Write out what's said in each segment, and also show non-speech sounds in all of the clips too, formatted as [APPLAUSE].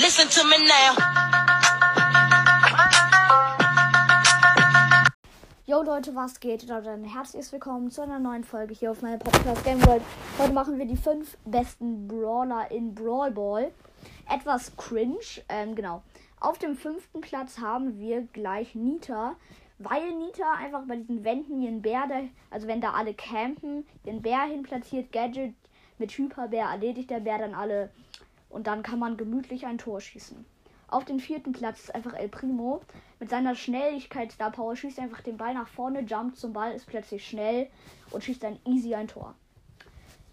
Listen to me now. Yo Leute, was geht? Und dann herzlich willkommen zu einer neuen Folge hier auf meinem Podcast Game World. Heute machen wir die fünf besten Brawler in Brawl Ball. Etwas cringe, ähm, genau. Auf dem fünften Platz haben wir gleich Nita, weil Nita einfach bei diesen Wänden ihren Bär, also wenn da alle campen, den Bär hin platziert, Gadget mit Hyperbär erledigt der Bär dann alle und dann kann man gemütlich ein Tor schießen. Auf den vierten Platz ist einfach El Primo. Mit seiner Schnelligkeit Star Power schießt einfach den Ball nach vorne, jumpt zum Ball, ist plötzlich schnell und schießt dann easy ein Tor.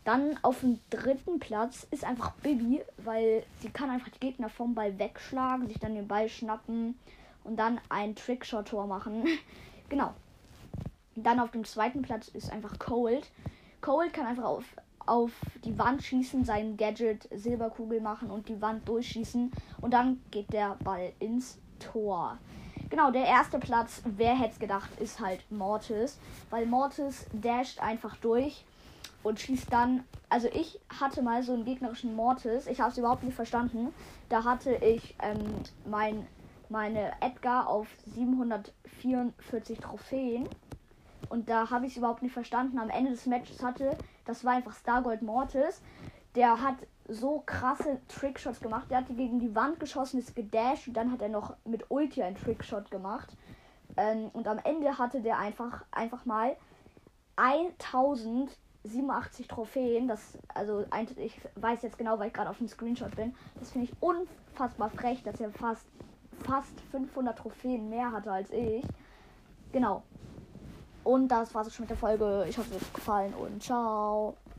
Dann auf dem dritten Platz ist einfach Bibi, weil sie kann einfach die Gegner vom Ball wegschlagen, sich dann den Ball schnappen und dann ein Trickshot-Tor machen. [LAUGHS] genau. Dann auf dem zweiten Platz ist einfach Cold. Cold kann einfach auf auf die Wand schießen, sein Gadget Silberkugel machen und die Wand durchschießen. Und dann geht der Ball ins Tor. Genau, der erste Platz, wer hätte es gedacht, ist halt Mortis. Weil Mortis dasht einfach durch und schießt dann. Also ich hatte mal so einen gegnerischen Mortis. Ich habe es überhaupt nicht verstanden. Da hatte ich ähm, mein, meine Edgar auf 744 Trophäen. Und da habe ich es überhaupt nicht verstanden. Am Ende des Matches hatte, das war einfach Stargold Mortis. Der hat so krasse Trickshots gemacht. Der hat gegen die Wand geschossen, ist gedasht und dann hat er noch mit Ulti einen Trickshot gemacht. Ähm, und am Ende hatte der einfach, einfach mal 1087 Trophäen. Das, also ich weiß jetzt genau, weil ich gerade auf dem Screenshot bin. Das finde ich unfassbar frech, dass er fast, fast 500 Trophäen mehr hatte als ich. Genau. Und das war's schon mit der Folge. Ich hoffe, es hat gefallen und ciao.